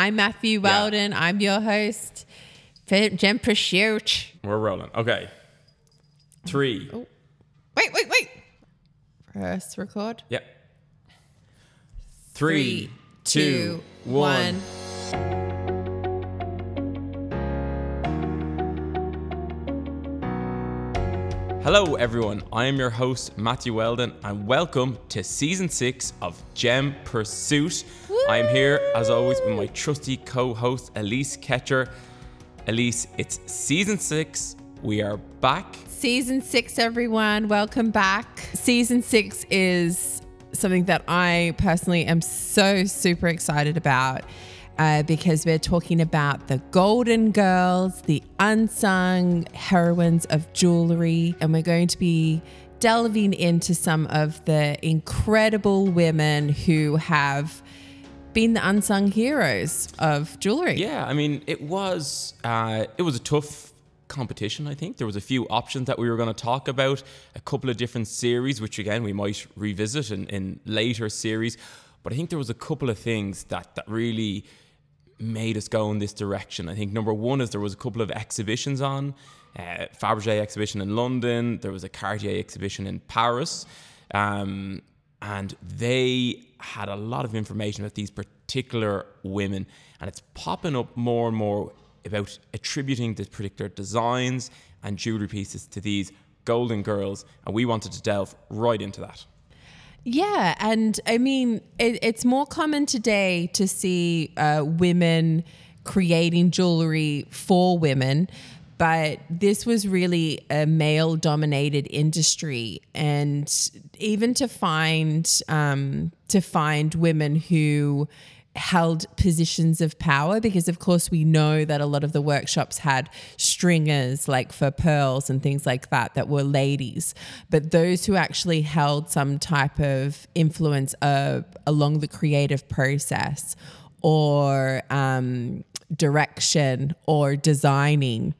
I'm Matthew Weldon. I'm your host Gem Pursuit. We're rolling. Okay. Three. Oh. Wait, wait, wait. Press record. Yep. Three, two, one. Hello, everyone. I am your host, Matthew Weldon, and welcome to season six of Gem Pursuit. I am here, as always, with my trusty co host, Elise Ketcher. Elise, it's season six. We are back. Season six, everyone. Welcome back. Season six is something that I personally am so super excited about. Uh, because we're talking about the golden girls, the unsung heroines of jewelry, and we're going to be delving into some of the incredible women who have been the unsung heroes of jewelry. Yeah, I mean, it was uh, it was a tough competition. I think there was a few options that we were going to talk about, a couple of different series, which again we might revisit in, in later series. But I think there was a couple of things that that really made us go in this direction. I think number one is there was a couple of exhibitions on. Uh, Fabergé exhibition in London. There was a Cartier exhibition in Paris, um, and they had a lot of information about these particular women, and it's popping up more and more about attributing the particular designs and jewelry pieces to these golden girls, and we wanted to delve right into that. Yeah, and I mean, it, it's more common today to see uh, women creating jewelry for women, but this was really a male dominated industry, and even to find um, to find women who held positions of power because of course we know that a lot of the workshops had stringers like for pearls and things like that that were ladies. But those who actually held some type of influence uh, along the creative process or um, direction or designing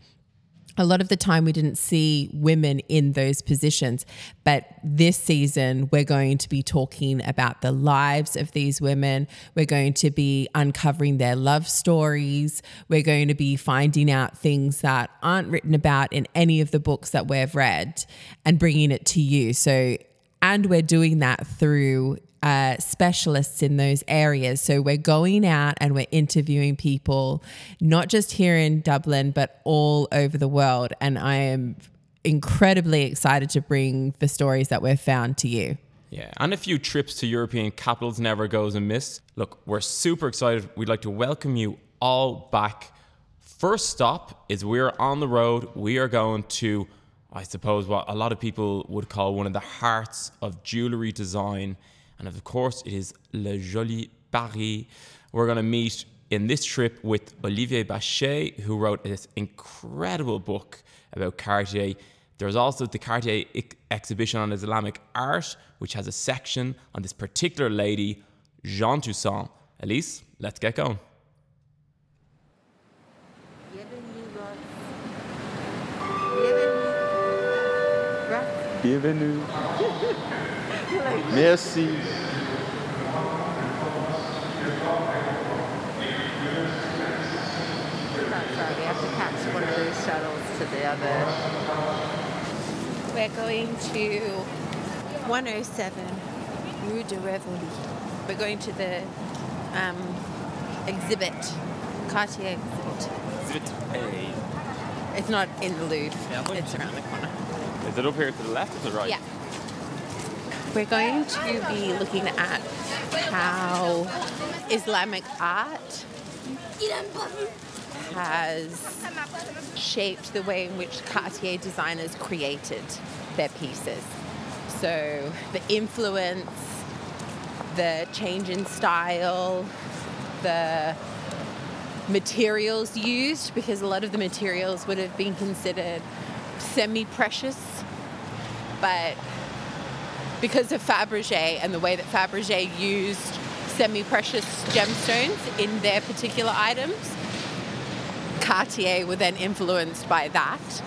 a lot of the time we didn't see women in those positions. But this season, we're going to be talking about the lives of these women. We're going to be uncovering their love stories. We're going to be finding out things that aren't written about in any of the books that we've read and bringing it to you. So, and we're doing that through uh, specialists in those areas. So we're going out and we're interviewing people, not just here in Dublin, but all over the world. And I am incredibly excited to bring the stories that we've found to you. Yeah, and a few trips to European capitals never goes amiss. Look, we're super excited. We'd like to welcome you all back. First stop is we're on the road. We are going to, I suppose, what a lot of people would call one of the hearts of jewelry design and of course, it is Le Joli Paris. We're going to meet in this trip with Olivier Bachet, who wrote this incredible book about Cartier. There's also the Cartier exhibition on Islamic art, which has a section on this particular lady, Jean Toussaint. Elise, let's get going. Bienvenue. Merci. We have to catch one of those shuttles to the other. We're going to 107 Rue de Rivoli. We're going to the um, exhibit, Cartier exhibit. Exhibit A. It's not in the Louvre. Yeah, it's around the corner. Is it up here to the left or to the right? Yeah. We're going to be looking at how Islamic art has shaped the way in which Cartier designers created their pieces. So the influence, the change in style, the materials used, because a lot of the materials would have been considered semi precious, but because of Fabergé and the way that Fabergé used semi-precious gemstones in their particular items, Cartier were then influenced by that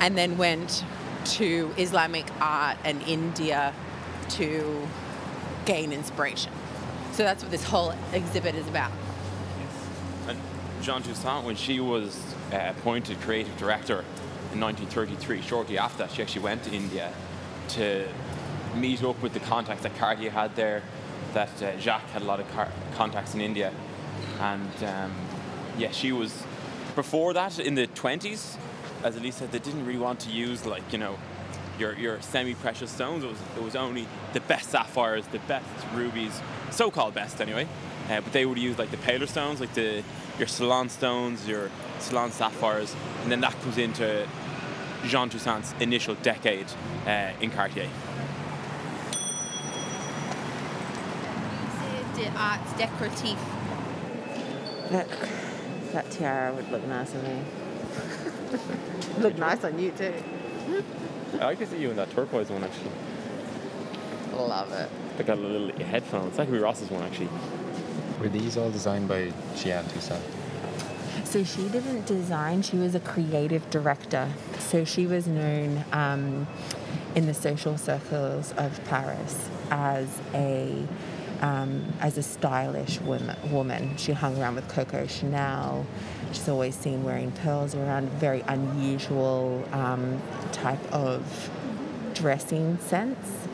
and then went to Islamic art and India to gain inspiration. So that's what this whole exhibit is about. And Jean Toussaint, when she was uh, appointed creative director in 1933, shortly after she actually went to India to meet up with the contacts that Cartier had there, that uh, Jacques had a lot of car- contacts in India. And um, yeah, she was, before that, in the 20s, as Elise said, they didn't really want to use, like, you know, your, your semi-precious stones. It was, it was only the best sapphires, the best rubies, so-called best anyway. Uh, but they would use like the paler stones, like the your Ceylon stones, your Ceylon sapphires, and then that comes into Jean Toussaint's initial decade uh, in Cartier. The arts decorative. That, that tiara would look nice on me. look nice on you too. I like to see you in that turquoise one actually. Love it. I got a little headphone. It's like Ross's one actually. Were these all designed by Jeanne Toussaint? So she didn't design, she was a creative director. So she was known um, in the social circles of Paris as a um, as a stylish woman, woman. She hung around with Coco Chanel. She's always seen wearing pearls around, very unusual um, type of dressing sense.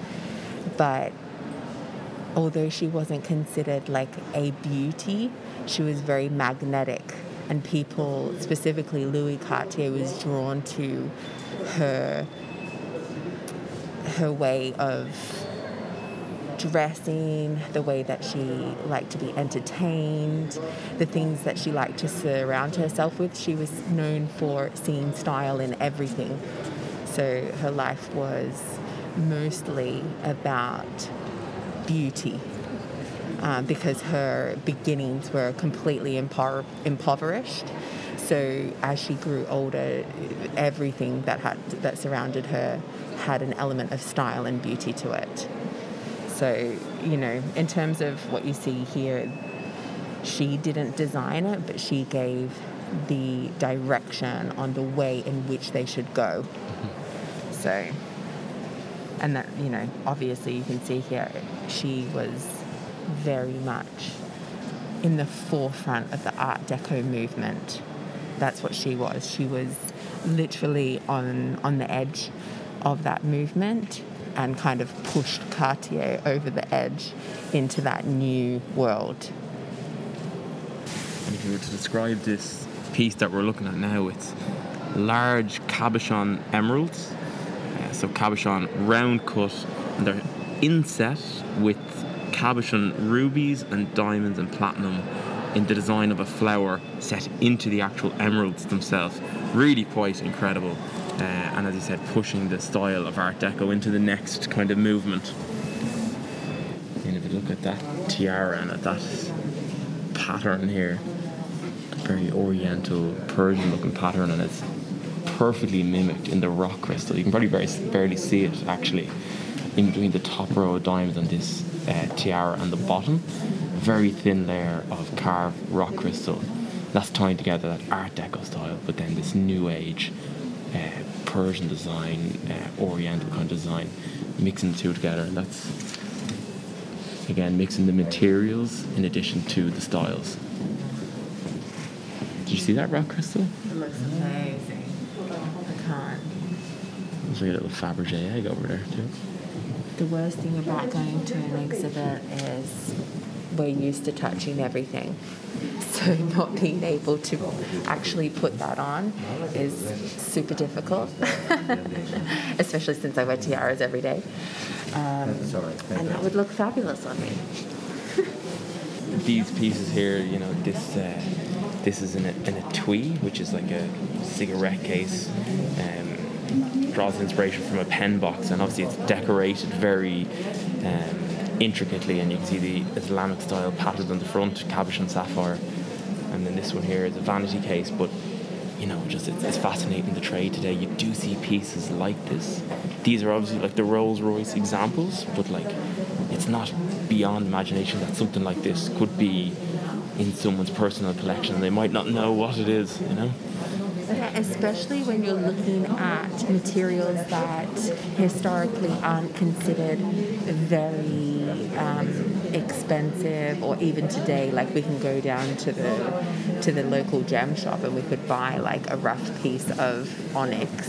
But although she wasn't considered like a beauty, she was very magnetic. And people, specifically Louis Cartier, was drawn to her her way of dressing, the way that she liked to be entertained, the things that she liked to surround herself with. She was known for seeing style in everything. So her life was mostly about beauty um, because her beginnings were completely impo- impoverished. So as she grew older, everything that had that surrounded her had an element of style and beauty to it. So you know, in terms of what you see here, she didn't design it, but she gave the direction on the way in which they should go. Mm-hmm. So, and that you know, obviously you can see here, she was very much in the forefront of the Art Deco movement. That's what she was. She was literally on on the edge of that movement and kind of pushed Cartier over the edge into that new world. And if you were to describe this piece that we're looking at now, it's large cabochon emeralds. Uh, so cabochon round cut, and they're inset with cabochon rubies and diamonds and platinum in the design of a flower set into the actual emeralds themselves. Really quite incredible. Uh, and as you said, pushing the style of Art Deco into the next kind of movement. And if you look at that tiara and at that pattern here, very oriental, Persian looking pattern, and it's perfectly mimicked in the rock crystal. You can probably very, barely see it actually in between the top row of diamonds and this uh, tiara and the bottom. Very thin layer of carved rock crystal. That's tying together that Art Deco style, but then this new age uh, Persian design, uh, Oriental kind of design, mixing the two together, and that's again mixing the materials in addition to the styles. Did you see that rock crystal? It looks amazing. I can't. There's like a little Fabergé egg over there too. The worst thing about going to an exhibit is we're used to touching everything. So not being able to actually put that on is super difficult, especially since I wear tiaras every day. Um, and that would look fabulous on me. These pieces here, you know, this uh, this is in a, in a which is like a cigarette case. Um, draws inspiration from a pen box, and obviously it's decorated very um, intricately, and you can see the Islamic style patterned on the front, cabochon sapphire, and then this one here is a vanity case, but you know, just it's, it's fascinating the trade today. You do see pieces like this. These are obviously like the Rolls Royce examples, but like it's not beyond imagination that something like this could be in someone's personal collection they might not know what it is, you know? Yeah, especially when you're looking at materials that historically aren't considered very um, expensive or even today like we can go down to the to the local gem shop and we could buy like a rough piece of onyx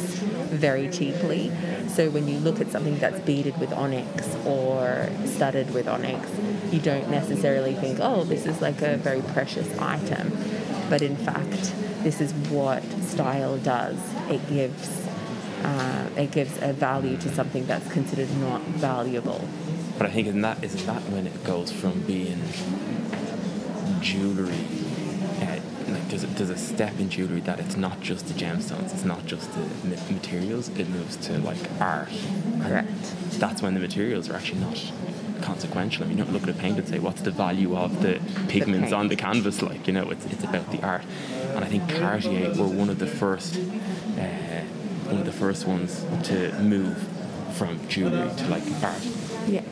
very cheaply. So when you look at something that's beaded with onyx or studded with onyx you don't necessarily think oh this is like a very precious item. But in fact this is what style does. It gives uh, it gives a value to something that's considered not valuable But I think isn't that isn't that when it goes from being jewelry, like there's a, there's a step in jewelry that it's not just the gemstones, it's not just the ma- materials, it moves to like art. And Correct. That's when the materials are actually not consequential. I mean, you don't look at a paint and say what's the value of the pigments paint. on the canvas. Like you know, it's it's about the art. And I think Cartier were one of the first. Uh, one of the first ones to move from jewelry to like art. Yeah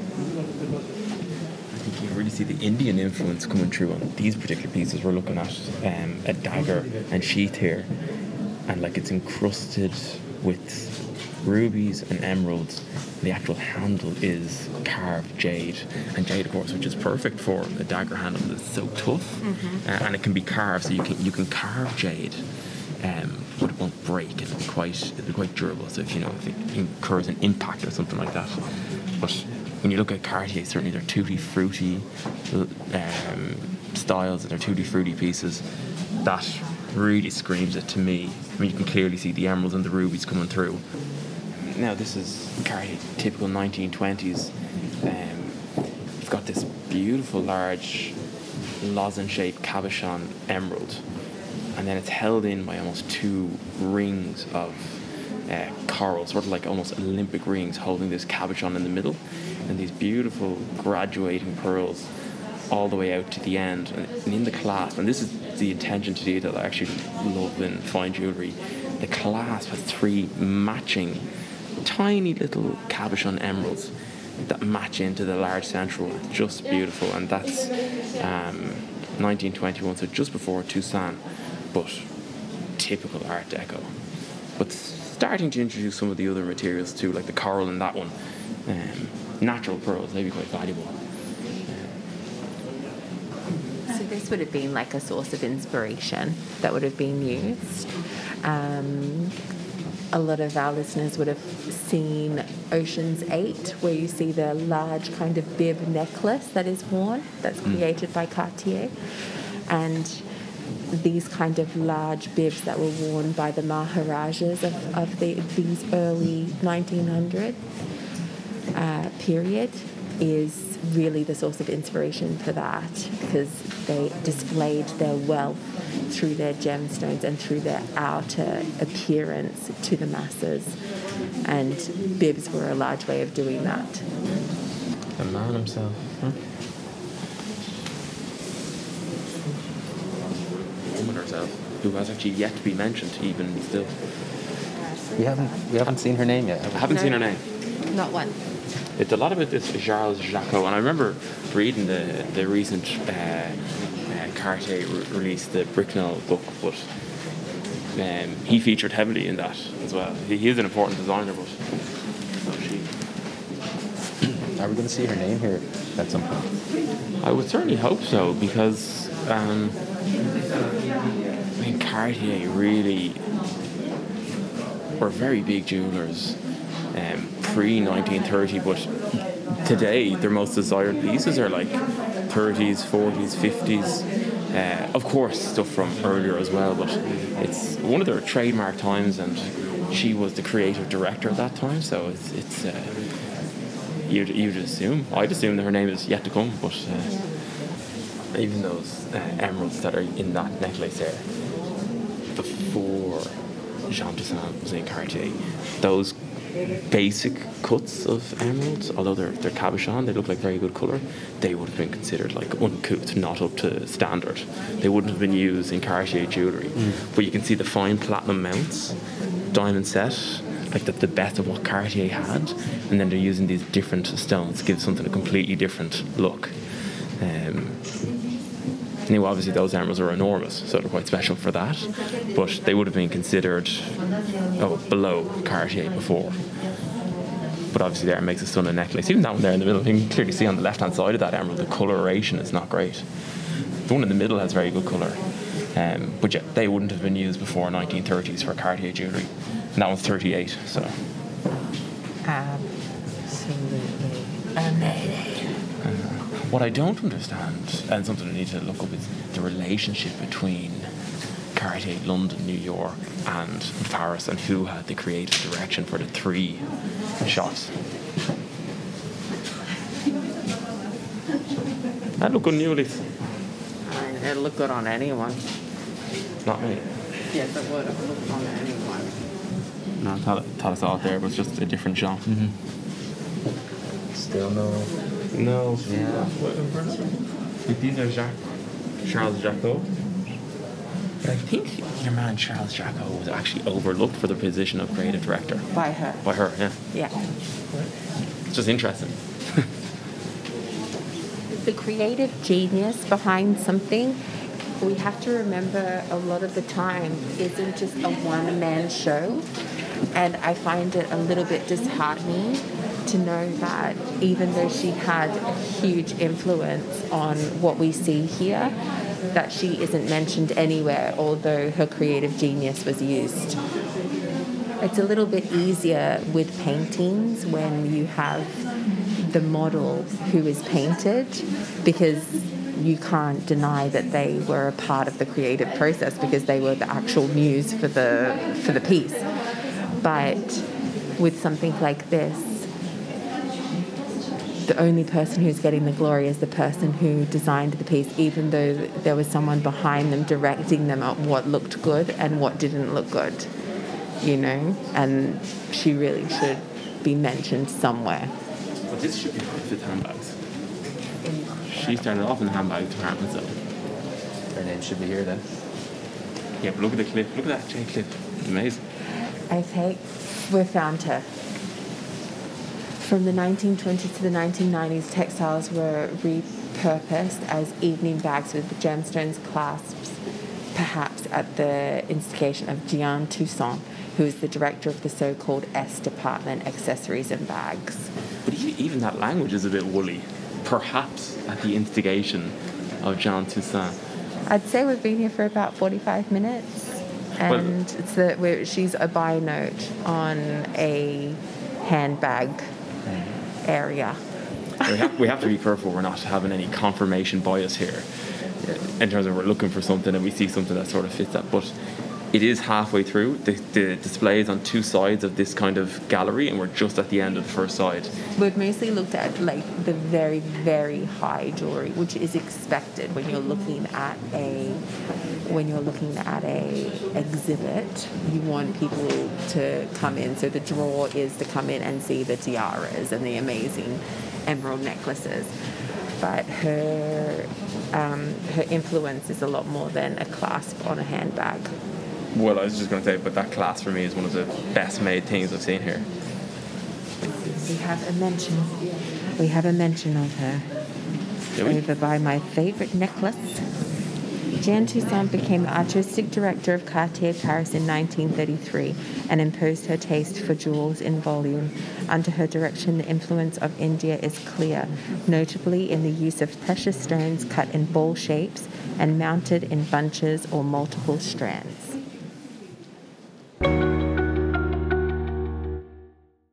I think you really see the Indian influence coming through on these particular pieces. We're looking at um, a dagger and sheath here, and like it's encrusted with rubies and emeralds. The actual handle is carved jade, and jade, of course, which is perfect for a dagger handle. It's so tough, uh, and it can be carved, so you can you can carve jade. Um, but it won't break. It'll be quite it'll be quite durable. So if you know if it incurs an impact or something like that. But when you look at Cartier, certainly they're Tutti Frutti um, styles and they're Tutti Frutti pieces. That really screams it to me. I mean, you can clearly see the emeralds and the rubies coming through. Now this is Cartier, typical 1920s. Um, you've got this beautiful large lozenge-shaped cabochon emerald, and then it's held in by almost two rings of uh, coral, sort of like almost Olympic rings, holding this cabochon in the middle, and these beautiful graduating pearls all the way out to the end, and, in the clasp. And this is the intention to do that I actually love in fine jewellery. The clasp has three matching, tiny little cabochon emeralds that match into the large central. Just beautiful, and that's um, 1921, so just before Toussaint, but typical Art Deco. But starting to introduce some of the other materials too, like the coral in that one. Um, natural pearls, they'd be quite valuable. So this would have been like a source of inspiration that would have been used. Um, a lot of our listeners would have seen Ocean's Eight, where you see the large kind of bib necklace that is worn, that's created by Cartier, and these kind of large bibs that were worn by the Maharajas of, of the, these early 1900 uh, period is really the source of inspiration for that because they displayed their wealth through their gemstones and through their outer appearance to the masses. And bibs were a large way of doing that. The man himself. Woman herself, who has actually yet to be mentioned, even still. We haven't we haven't seen her name yet. have I we? haven't No. seen her name. Not one. It's a lot about this Charles Jacot, and I remember reading the the recent uh, uh, Cartier re- released the Brickell book, but um, he featured heavily in that as well. He, he is an important designer, but so she. Are we going to see her name here at some point? I would certainly hope so because um, I mean Cartier really were very big jewelers um, pre 1930, but today their most desired pieces are like 30s, 40s, 50s. Uh, of course, stuff from earlier as well, but it's one of their trademark times, and she was the creative director at that time, so it's it's. Uh, You'd, you'd assume. I'd assume that her name is yet to come, but uh, even those uh, emeralds that are in that necklace there, before Jean Toussaint was in Cartier, those basic cuts of emeralds, although they're, they're cabochon, they look like very good colour, they would have been considered like uncouth, not up to standard. They wouldn't have been used in Cartier jewellery. But you can see the fine platinum mounts, diamond set, like the, the best of what Cartier had, and then they're using these different stones to give something a completely different look. Um, now, obviously, those emeralds are enormous, so they're quite special for that. But they would have been considered oh, below Cartier before. But obviously, there it makes a stunning necklace. Even that one there in the middle, you can clearly see on the left hand side of that emerald, the coloration is not great. The one in the middle has very good colour. Um, but yeah, they wouldn't have been used before 1930s for Cartier jewellery. And that one's 38, so Absolutely amazing. What I don't understand, and something I need to look up, is the relationship between Cartier London, New York, and Paris, and who had the creative direction for the three shots. That look good new, Elise. I mean, it'd look good on anyone. Not me. Yes, it would have looked on anyone. No, I thought, thought I saw it there, but it's just a different shot. Mm-hmm. Still no. No. Yeah. These are Jacques, Charles Jacot. But I think your man Charles Jacot was actually overlooked for the position of creative director By her. by her. Yeah, Yeah. it's just interesting. the creative genius behind something, we have to remember a lot of the time isn't just a one man show. And I find it a little bit disheartening to know that even though she had a huge influence on what we see here, that she isn't mentioned anywhere, although her creative genius was used. It's a little bit easier with paintings when you have the model who is painted because you can't deny that they were a part of the creative process because they were the actual muse for the for the piece. But with something like this, the only person who's getting the glory is the person who designed the piece, even though there was someone behind them directing them at what looked good and what didn't look good, you know? And she really should be mentioned somewhere. But this should be with handbags. She started off in the handbag department, so Her name should be here then. yeah. But look at the clip. Look at that J clip. It's amazing. Okay, we found her. From the 1920s to the 1990s, textiles were repurposed as evening bags with gemstones clasps, perhaps at the instigation of Jeanne Toussaint, who is the director of the so called S department, accessories and bags. But even that language is a bit woolly. Perhaps at the instigation of Jean Toussaint. I'd say we've been here for about 45 minutes, and it's the, we're, she's a buy note on a handbag area. we, have, we have to be careful we're not having any confirmation bias here in terms of we're looking for something and we see something that sort of fits that but it is halfway through the, the display is on two sides of this kind of gallery and we're just at the end of the first side We've mostly looked at like the very, very high jewelry, which is expected when you're looking at a when you're looking at a exhibit. You want people to come in, so the draw is to come in and see the tiaras and the amazing emerald necklaces. But her um, her influence is a lot more than a clasp on a handbag. well I was just going to say but that clasp for me is one of the best made things I've seen here We have a mention. We have a mention of her. Do we? over by my favorite necklace. Jean Toussaint became the artistic director of Cartier Paris in 1933 and imposed her taste for jewels in volume. Under her direction, the influence of India is clear, notably in the use of precious stones cut in ball shapes and mounted in bunches or multiple strands.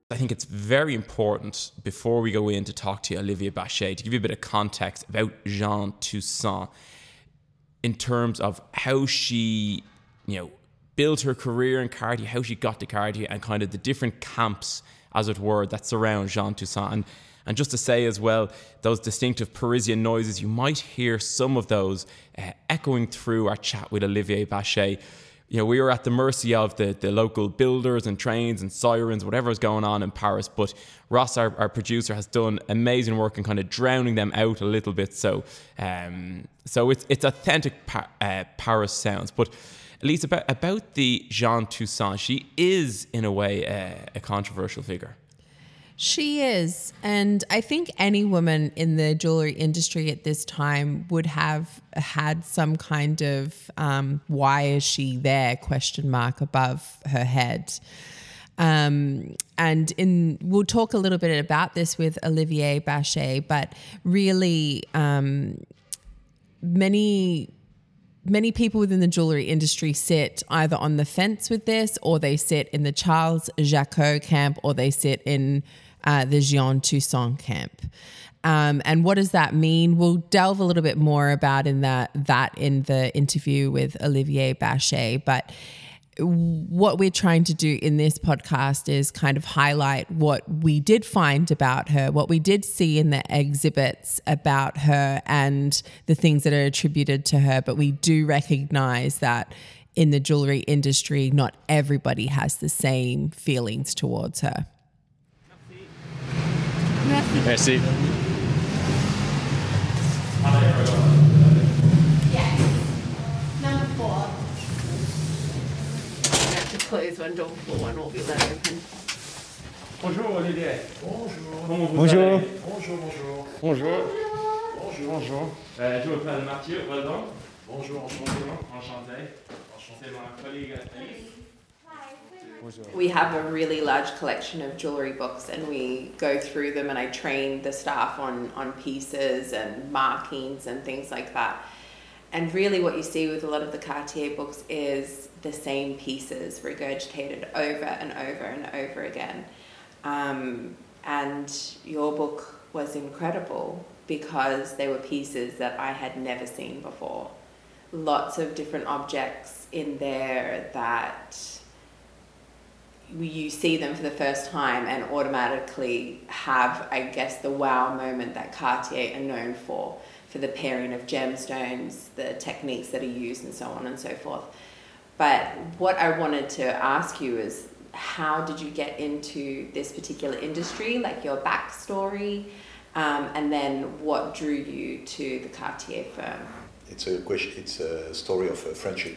I think it's very important before we go in to talk to Olivier Bachet to give you a bit of context about Jean Toussaint in terms of how she, you know, built her career in Cartier, how she got to Cartier, and kind of the different camps, as it were, that surround Jean Toussaint. And, and just to say as well, those distinctive Parisian noises, you might hear some of those uh, echoing through our chat with Olivier Bachet you know, we were at the mercy of the, the local builders and trains and sirens, whatever's going on in Paris. But Ross, our, our producer, has done amazing work in kind of drowning them out a little bit. So, um, so it's it's authentic pa- uh, Paris sounds. But Elise, about about the Jean Toussaint, she is in a way a controversial figure. She is. And I think any woman in the jewelry industry at this time would have had some kind of um, why is she there question mark above her head. Um, and in we'll talk a little bit about this with Olivier Bachet, but really um, many many people within the jewelry industry sit either on the fence with this or they sit in the Charles Jacot camp or they sit in uh, the Jean Toussaint camp. Um, and what does that mean? We'll delve a little bit more about in that that in the interview with Olivier Bachet, but what we're trying to do in this podcast is kind of highlight what we did find about her, what we did see in the exhibits about her, and the things that are attributed to her. But we do recognize that in the jewelry industry, not everybody has the same feelings towards her. Open. Bonjour Olivier. Bonjour. Comment vous Bonjour. allez? Bonjour, bonjour. Bonjour. Bonjour. Bonjour. Euh, je m'appelle Mathieu, pardon. Bonjour, enchanté. Bonjour. Enchanté. C'est ma collègue Alice. We have a really large collection of jewelry books and we go through them and I train the staff on, on pieces and markings and things like that. And really what you see with a lot of the Cartier books is the same pieces regurgitated over and over and over again. Um, and your book was incredible because they were pieces that I had never seen before. Lots of different objects in there that you see them for the first time and automatically have, I guess, the wow moment that Cartier are known for, for the pairing of gemstones, the techniques that are used, and so on and so forth. But what I wanted to ask you is how did you get into this particular industry, like your backstory, um, and then what drew you to the Cartier firm? It's a question. It's a story of a friendship.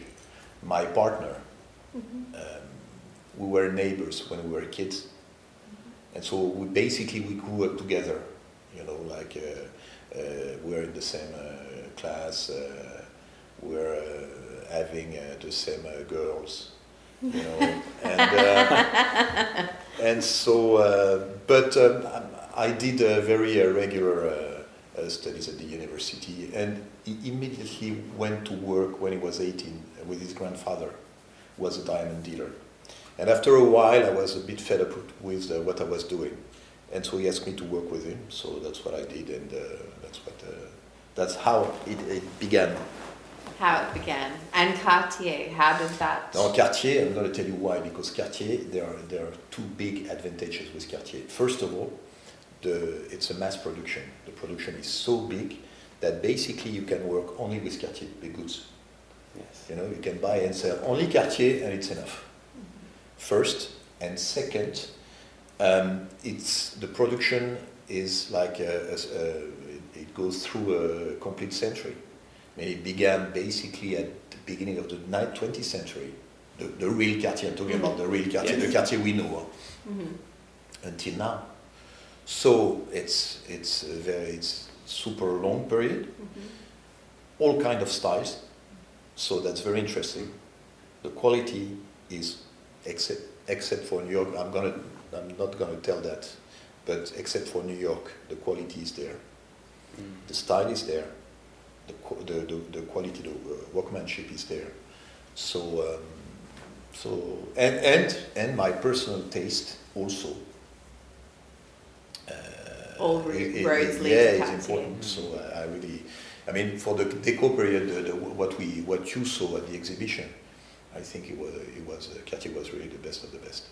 My partner, Mm-hmm. um, we were neighbors when we were kids, and so we basically we grew up together. You know, like uh, uh, we're in the same uh, class. Uh, we're uh, having uh, the same uh, girls. You know, and uh, and so, uh, but um, I did a very uh, regular uh, uh, studies at the university, and he immediately went to work when he was 18 with his grandfather, who was a diamond dealer. And after a while, I was a bit fed up with uh, what I was doing, and so he asked me to work with him. So that's what I did, and uh, that's what uh, that's how it, it began. How it began. And Cartier, how did that? Now Cartier, I'm going to tell you why. Because Cartier, there are there are two big advantages with Cartier. First of all, the it's a mass production. The production is so big that basically you can work only with Cartier big goods. Yes. You know, you can buy and sell only Cartier, and it's enough. First and second, um, it's the production is like a, a, a, it- goes through a complete century. I mean, it began basically at the beginning of the ninth, 20th century. The, the real Cartier, I'm talking about the real mm-hmm. Cartier, the Cartier we know mm-hmm. until now. So it's it's a very it's super long period, mm-hmm. all kind of styles. So that's very interesting. The quality is except except for New York. I'm gonna I'm not gonna tell that, but except for New York, the quality is there. The style is there. The the, the, the quality, the uh, workmanship is there. So um, so and and and my personal taste also. Uh, All ro- it- it- roads it- lead yeah, to it's Cartier. important. So uh, I really, I mean, for the deco period, the, the, what we what you saw at the exhibition, I think it was it was uh, Cartier was really the best of the best.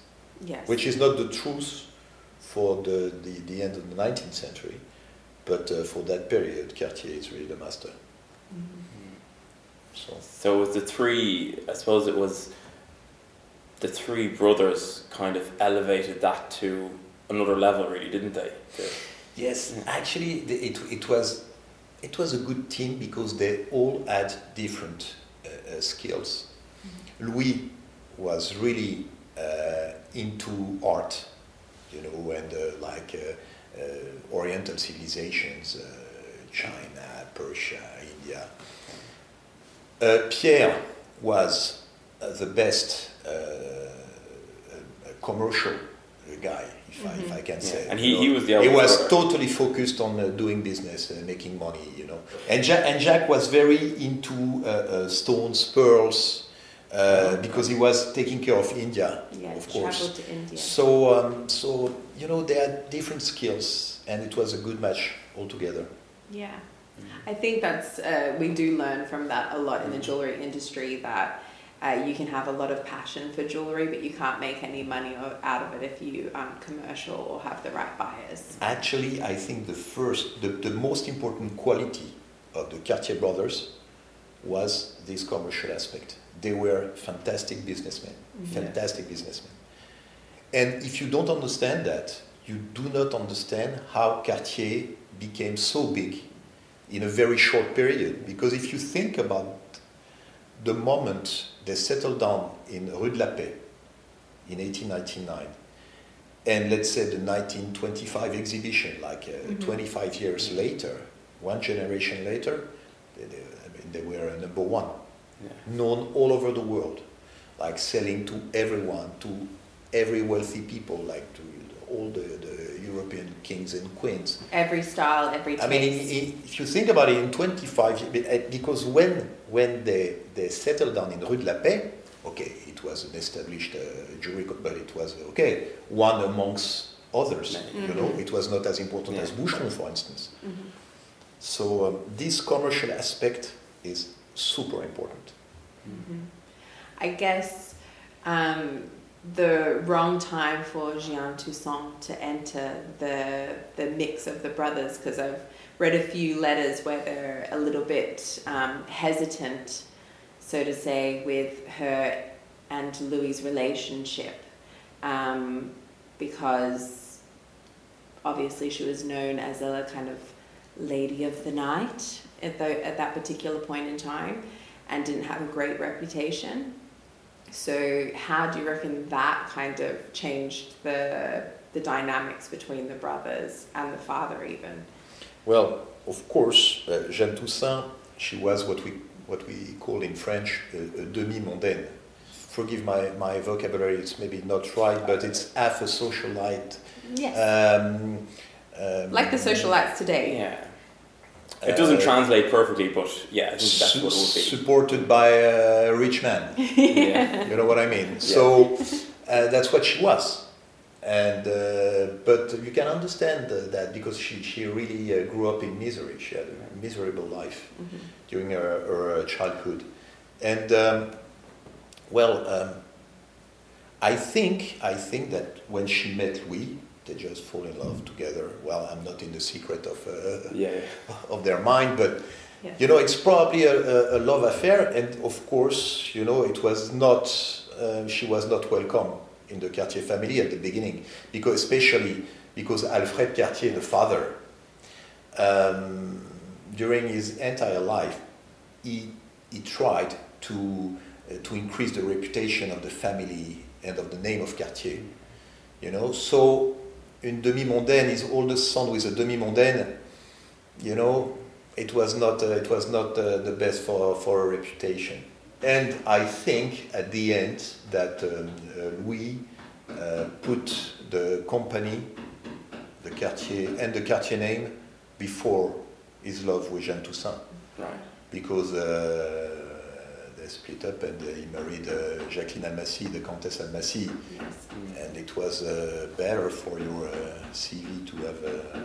Yes. Which is not the truth for the, the, the end of the 19th century, but uh, for that period, Cartier is really the master. So So it was the three, I suppose it was the three brothers kind of elevated that to another level, really, didn't they? The- yes, actually, the, it, it was it was a good team because they all had different uh, uh, skills. Louis was really uh, into art, you know, and uh, like uh, uh, Oriental civilizations, uh, China, Persia, India. Uh, Pierre was uh, the best uh, uh, commercial uh, guy, if, I, if I can Yeah, say. and he- he was the He was brother. totally focused on uh, doing business and making money, you know. And, ja- and Jacques was very into uh, uh, stones, pearls, uh, because he was taking care of India, Yeah, of course. to India. So, um, so you know, they had different skills, and it was a good match altogether. Yeah. I think that's, uh, we do learn from that a lot in the jewelry industry that uh, you can have a lot of passion for jewelry, but you can't make any money out of it if you aren't commercial or have the right buyers. Actually, I think the first, the, the most important quality of the Cartier brothers was this commercial aspect. They were fantastic businessmen, fantastic businessmen. And if you don't understand that, you do not understand how Cartier became so big in a very short period. Because if you think about the moment they settled down in Rue de la Paix in 1899, and let's say the 1925 exhibition, like uh, 25 years later, one generation later, they, they, I mean, they were number one, Yeah. known all over the world, like selling to everyone, to every wealthy people, like to all the, the European kings and queens. Every style, every taste. I mean, in, in, if you think about it, in 25 years, uh, because when, when they, they settled down in Rue de la Paix, okay, it was an established uh, jury, co- but it was, okay, one amongst others. You know, it was not as important Yeah. as Boucheron, for instance. So um, this commercial aspect is super important. I guess um, the wrong time for Jean Toussaint to enter the the mix of the brothers because I've read a few letters where they're a little bit um, hesitant, so to say, with her and Louis' relationship um, because obviously she was known as a kind of lady of the night at, the, at that particular point in time and didn't have a great reputation. So, how do you reckon that kind of changed the, the dynamics between the brothers and the father, even? Well, of course, uh, Jeanne Toussaint, she was what we, what we call in French a, a demi-mondaine. Forgive my, my vocabulary, it's maybe not right, but it's half a socialite. Yes. Um, um, like the socialites today. Yeah. It doesn't Uh, translate perfectly, but yeah, I think that's su- what it would be. supported by a rich man. yeah. You know what I mean? So uh, that's what she was. And uh, but you can understand uh, that because she, she really uh, grew up in misery. She had a miserable life during her, her childhood. And um, well, um, I think I think that when she met Louis, they just fall in love together. Well, I'm not in the secret of uh, Yeah. of their mind, but Yeah. you know, it's probably a, a, a love affair, and of course, you know, it was not. Uh, she was not welcome in the Cartier family at the beginning, because especially because Alfred Cartier, the father, um, during his entire life, he he tried to uh, to increase the reputation of the family and of the name of Cartier. You know, so une demi-mondaine, his oldest son with a demi-mondaine, you know, it was not uh, it was not uh, the best for for a reputation. And I think at the end that um, uh, Louis uh, put the company, the Cartier and the Cartier name before his love with Jean Toussaint Right. because uh, they split up and he married uh, Jacqueline Almásy, the Countess Almásy, Yes. and it was uh, better for your uh, CV to have uh,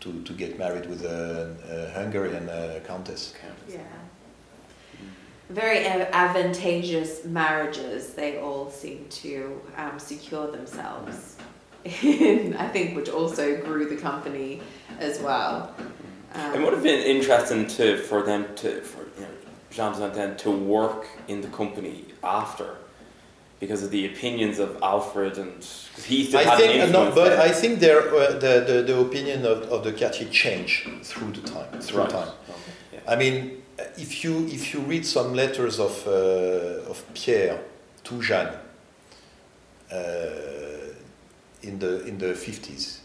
to, to get married with a, a Hungarian uh, countess. Yeah. Very advantageous marriages, they all seem to um, secure themselves. I think, which also grew the company as well. Um, It would have been interesting to for them to for you know, Jean Zantin to work in the company after because of the opinions of Alfred and he still I had think, an uh, no, but there. I think there, uh, the, the, the opinion of, of the Cartier changed through the time. Through right. time. Okay, yeah. I mean, if you if you read some letters of uh, of Pierre to Jeanne uh, in the in the fifties,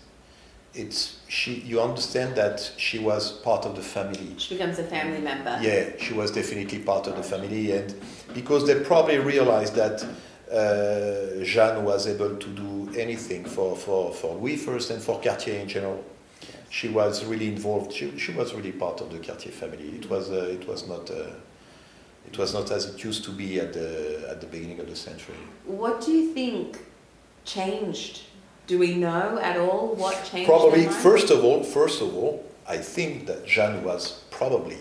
it's she. You understand that she was part of the family. she becomes a family member. Yeah, she was definitely part of the family, and because they probably realized that uh, Jeanne was able to do anything for, for, for Louis first and for Cartier in general. She was really involved. She, she was really part of the Cartier family. It was uh, it was not uh, it was not as it used to be at the at the beginning of the century. What do you think changed? Do we know at all what changed? Probably first of all, first of all, I think that Jeanne was probably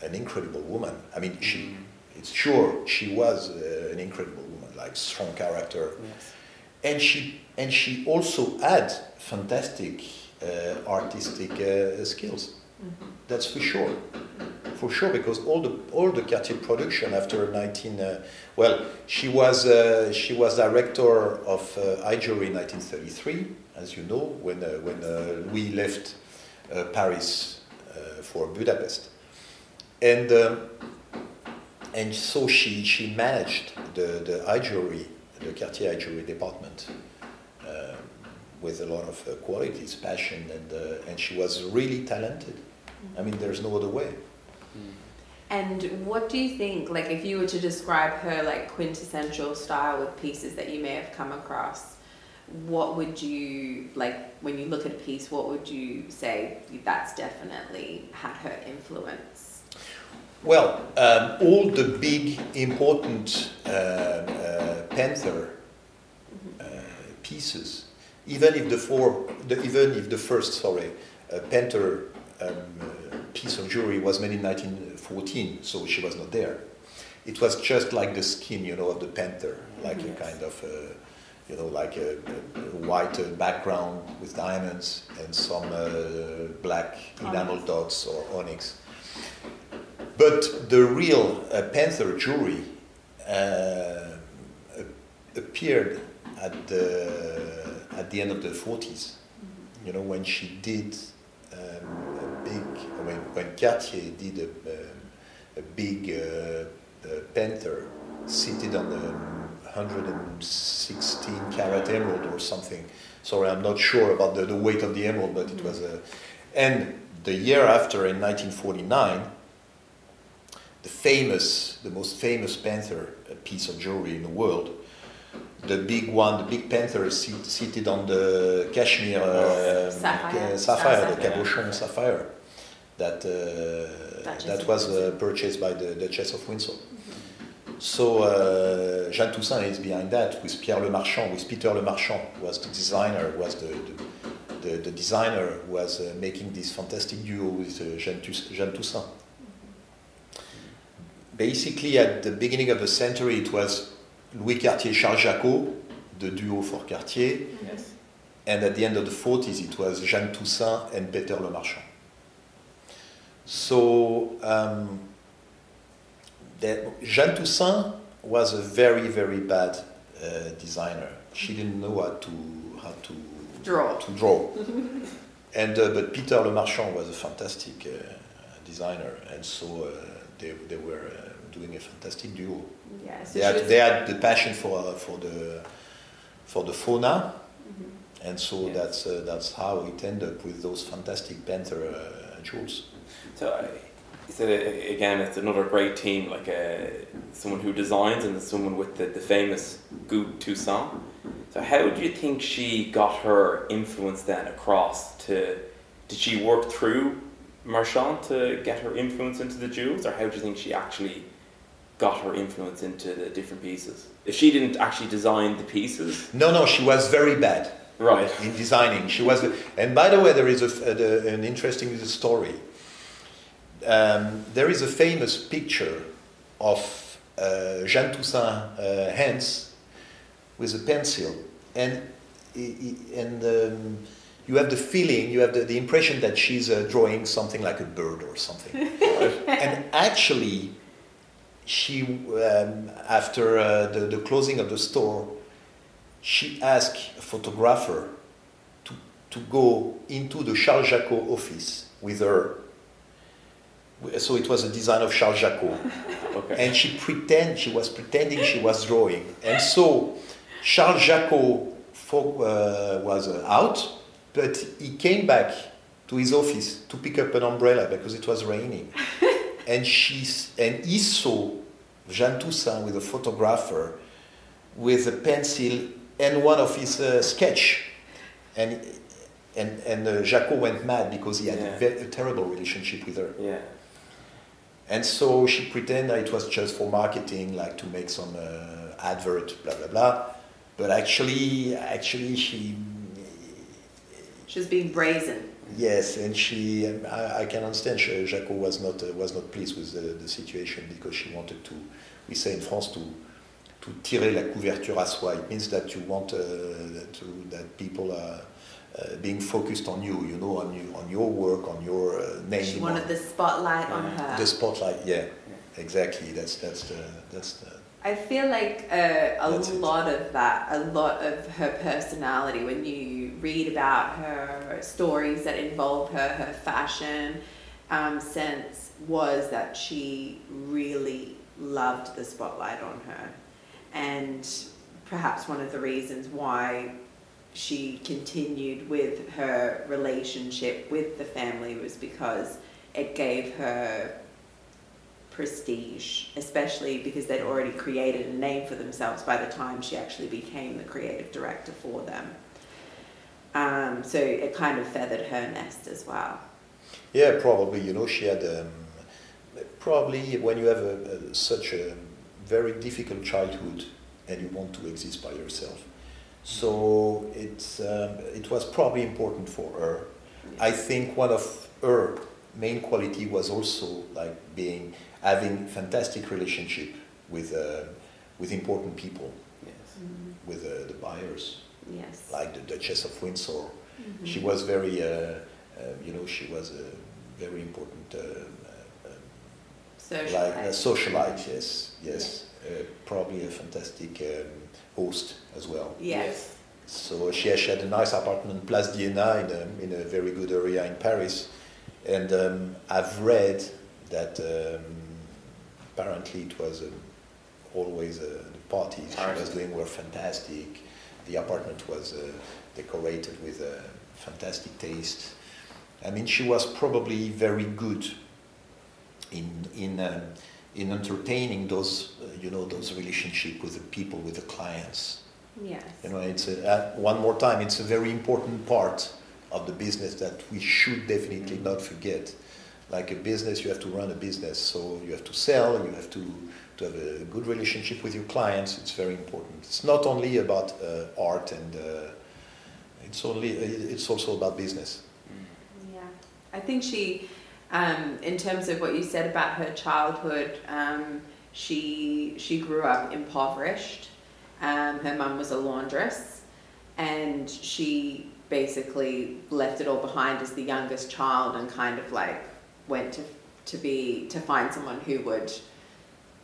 an incredible woman. I mean, she it's sure she was uh, an incredible woman, like strong character. Yes. and she and she also had fantastic uh, artistic uh, skills. That's for sure, for sure. Because all the all the Cartier production after 19, uh, well, she was uh, she was director of uh, in 1933, as you know, when uh, when uh, Louis left uh, Paris for Budapest, and. And so she, she managed the, the jewelry, the Cartier jewelry department, with a lot of qualities, passion, and, and she was really talented. I mean, there's no other way. And what do you think, like, if you were to describe her like quintessential style with pieces that you may have come across, what would you like when you look at a piece? What would you say that's definitely had her influence? Well, um, all the big, important uh, uh, Panther uh, pieces, even if the four, the, even if the first, sorry, uh, Panther um, piece of jewelry was made in 1914, so she was not there. It was just like the skin, you know, of the panther, like a kind of, uh, you know, like a, a white uh, background with diamonds and some uh, black enamel dots or onyx. But the real uh, panther jewelry uh, appeared at the at the end of the 40s. You know, when she did um, a big when, when Cartier did a, a big uh, uh, panther seated on a 116 carat emerald or something. Sorry, I'm not sure about the, the weight of the emerald, but it was a. And the year after, in 1949, the famous, the most famous panther piece of jewelry in the world, the big one, the big panther seat, seated on the Kashmir uh, Sapphire. sapphire, the cabochon sapphire, that uh, that was uh, purchased by the Duchess of Windsor. So uh, Jeanne Toussaint is behind that with Pierre Le Marchand, with Peter Le Marchand, who was the designer, was the, the, the, the designer who was uh, making this fantastic duo with uh, Jeanne, Tous- Jeanne Toussaint. Basically, at the beginning of the century, it was Louis Cartier, Charles Jacqueau, the duo for Cartier, Yes. and at the end of the 40s, it was Jeanne Toussaint and Peter Le Marchand. So, um, the, Jeanne Toussaint was a very, very bad uh, designer. She didn't know how to, how to Draw. To draw. and, uh, but Peter Le Marchand was a fantastic uh, designer, and so uh, they, they were uh, doing a fantastic duo. Yeah. So They had, they had the passion for, uh, for, the, for the fauna, and so Yes. that's, uh, that's how it ended up with those fantastic panther uh, jewels. So uh, again, it's another great team, like uh, someone who designs and someone with the, the famous Goutte Toussaint. So how do you think she got her influence then across to? Did she work through Marchand to get her influence into the jewels, or how do you think she actually got her influence into the different pieces? If she didn't actually design the pieces, No, no, she was very bad. right? in designing. She was, and by the way, there is a, a- an interesting story. Um, there is a famous picture of uh, Jeanne Toussaint uh, hands with a pencil, and and um, you have the feeling, you have the, the impression that she's uh, drawing something like a bird or something. and actually, she um, after uh, the, the closing of the store, she asked a photographer to, to go into the Charles Jacqueau office with her. So it was a design of Charles Jacqueau. Okay. And she pretend she was pretending she was drawing. And so Charles Jacqueau fo- uh, was uh, out, but he came back to his office to pick up an umbrella because it was raining. and she and he saw Jeanne Toussaint with a photographer with a pencil and one of his uh, sketch, and and and uh, Jacqueau went mad because he had Yeah. a, a terrible relationship with her. Yeah. And so she pretended it was just for marketing, like to make some uh, advert, blah blah blah. But actually, actually, she She was being brazen. yes, and she I, I can understand. She, Jacqueau was not uh, was not pleased with the, the situation because she wanted to. We say in France to to tirer la couverture à soi. It means that you want uh, to that people are. Uh, being focused on you, you know, on you, on your work, on your uh, name, She on wanted the spotlight on her. the spotlight. Yeah, exactly. That's that's the that's the I feel like uh, a That's it. lot of that, a lot of her personality, when you read about her stories that involve her, her fashion um, sense, was that she really loved the spotlight on her. And perhaps one of the reasons why she continued with her relationship with the family was because it gave her prestige, especially because they'd already created a name for themselves by the time she actually became the creative director for them. Um, so it kind of feathered her nest as well. Yeah, probably. You know, she had um, probably when you have a, a, such a very difficult childhood and you want to exist by yourself. So it's um, it was probably important for her. I think one of her main quality was also like being having fantastic relationship with uh, with important people, Yes. with uh, the buyers, Yes. like the Duchess of Windsor. Mhm. She was very, uh, uh, you know, she was a very important, uh, uh, Socialite. like a socialite. Yes, yes, uh, probably a fantastic um, host as well. Yes. So she, she had a nice apartment, Place d'Iéna, in a, in a very good area in Paris. And um, I've read that um, apparently it was um, always uh, the parties she was doing were fantastic. The apartment was uh, decorated with a fantastic taste. I mean, she was probably very good in in um, in entertaining those uh, you know those relationship with the people, with the clients. Yes. You know, it's a, uh, one more time. It's a very important part of the business that we should definitely not forget. Like a business, you have to run a business, so you have to sell. You have to to have a good relationship with your clients. It's very important. It's not only about uh, art and uh, it's only it's also about business. Yeah, I think she, um, in terms of what you said about her childhood, um, she she grew up impoverished. Um, her mum was a laundress, and she basically left it all behind as the youngest child, and kind of like went to to be to find someone who would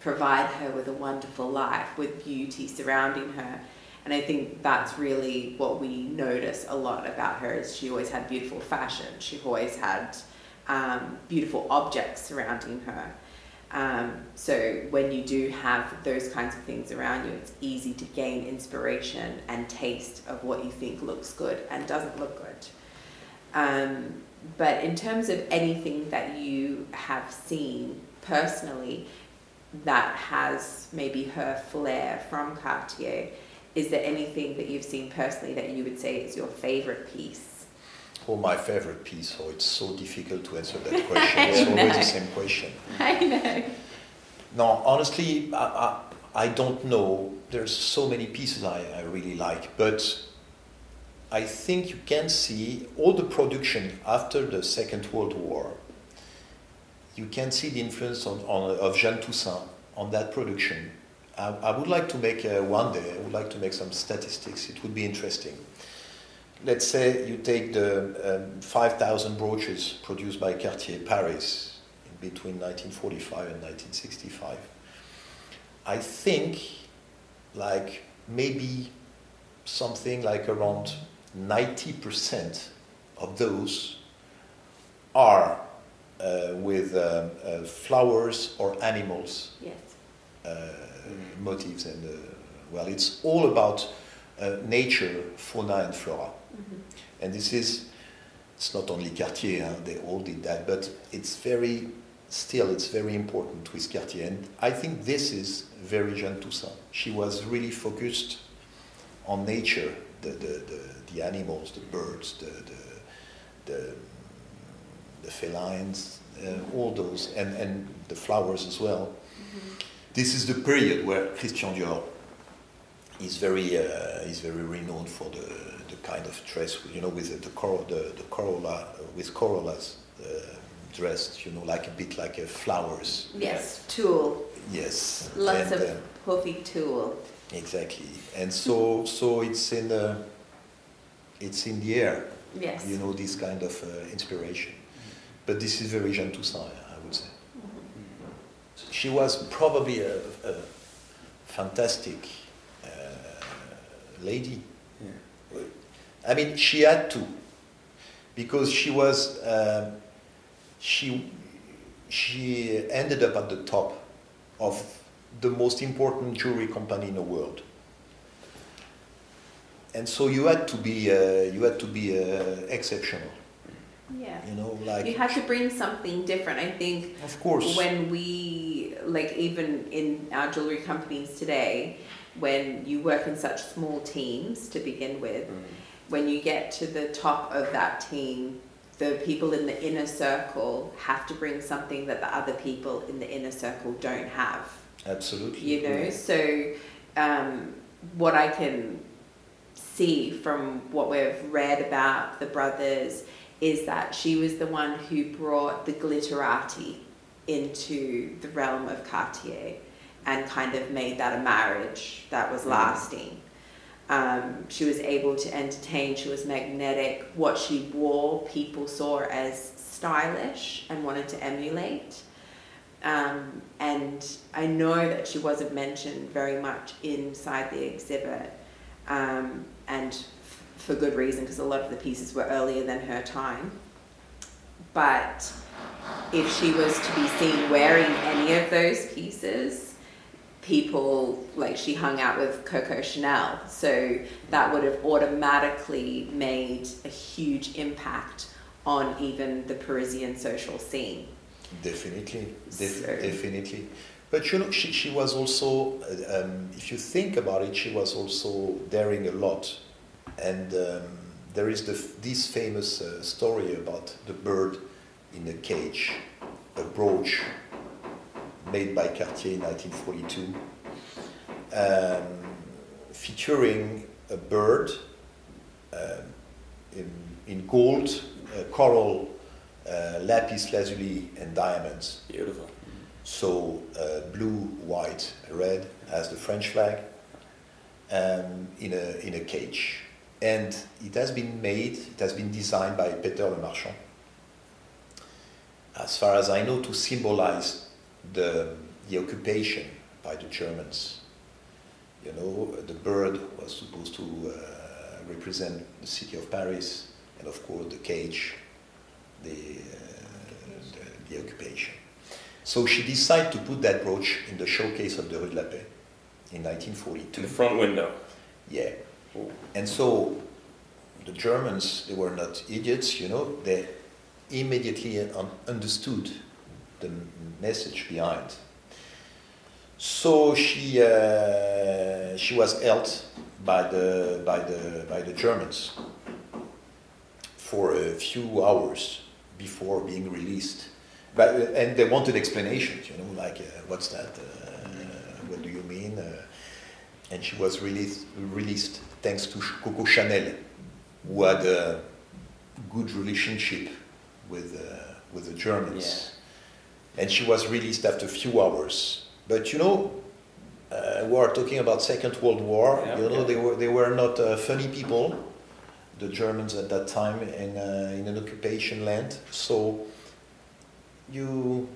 provide her with a wonderful life with beauty surrounding her. And I think that's really what we notice a lot about her is she always had beautiful fashion. She always had um, beautiful objects surrounding her. Um, so when you do have those kinds of things around you, it's easy to gain inspiration and taste of what you think looks good and doesn't look good. Um, but in terms of anything that you have seen personally that has maybe her flair from Cartier, is there anything that you've seen personally that you would say is your favorite piece? Oh, my favorite piece. Oh, it's so difficult to answer that question. It's always the same question. I know. No, honestly, I, I, I don't know. There's so many pieces I, I really like, but I think you can see all the production after the Second World War. You can see the influence on, on, of Jeanne Toussaint on that production. I, I would like to make uh, one day. I would like to make some statistics. It would be interesting. Let's say you take the um, 5,000 brooches produced by Cartier Paris between 1945 and 1965. I think, like maybe something like around 90% of those are uh, with um, uh, flowers or animals Yes. uh, motifs and uh, well it's all about uh, nature fauna and flora and this is it's not only cartier huh? they all did that but it's very still it's very important with Cartier. And I think this is very Jeanne Toussaint. She was really focused on nature, the, the, the, the animals, the birds, the, the, the, the felines, uh, all those, and, and the flowers as well. This is the period where Christian Dior is very, uh, is very renowned for the, the kind of dress, you know, with the, the, cor- the, the corolla, with corollas uh, dressed, you know, like a bit like a flowers. Yes, tulle. Yes. Lots and, of uh, puffy tulle. Exactly, and so so it's in the it's in the air. Yes. You know this kind of uh, inspiration, but this is very Jeanne Toussaint, I would say. She was probably a, a fantastic uh, lady. I mean, she had to, because she was um she she ended up at the top of the most important jewelry company in the world. And so you had to be uh, you had to be uh, exceptional, Yeah. you know, like You have to bring something different. I think of course when we like even in our jewelry companies today when you work in such small teams to begin with when you get to the top of that team the people in the inner circle have to bring something that the other people in the inner circle don't have. Absolutely. You know so um, what i can see from what we've read about the brothers is that she was the one who brought the glitterati into the realm of cartier and kind of made that a marriage that was lasting. Um, she was able to entertain she was magnetic. What she wore people saw as stylish and wanted to emulate. Um, and I know that she wasn't mentioned very much inside the exhibit, um, and f- for good reason because a lot of the pieces were earlier than her time. But if she was to be seen wearing any of those pieces, people like she hung out with Coco Chanel, so that would have automatically made a huge impact on even the Parisian social scene. Definitely, def- So- definitely. But you know, she, she was also, uh, um, if you think about it, she was also daring a lot. And um, there is the, this famous uh, story about the bird in a cage, a brooch made by Cartier in 1942, um, featuring a bird um, in, in gold, uh, coral, lapis lazuli, and diamonds. Beautiful. So uh, blue, white, red as the French flag um, in, a, in a cage. And it has been made, it has been designed by Peter Le Marchand, as far as I know, to symbolize the, the occupation by the Germans. You know, the bird was supposed to uh, represent the city of Paris, and of course, the cage, the, uh, the, the occupation. So she decided to put that brooch in the showcase of the Rue de la Paix in To 1942. the front window. Yeah. And so the Germans, they were not idiots, you know, they immediately un- understood the message behind. So she, uh, she was held by the, by, the, by the Germans for a few hours before being released. But, uh, and they wanted explanations, you know, like, uh, what's that? Uh, what do you mean? Uh, and she was released, released thanks to Coco Chanel, who had a good relationship with, uh, with the Germans. And she was released after a few hours. But you know, uh, we are talking about Second World War. Yeah, you know, yeah. they were they were not uh, funny people, the Germans at that time in uh, in an occupation land. So you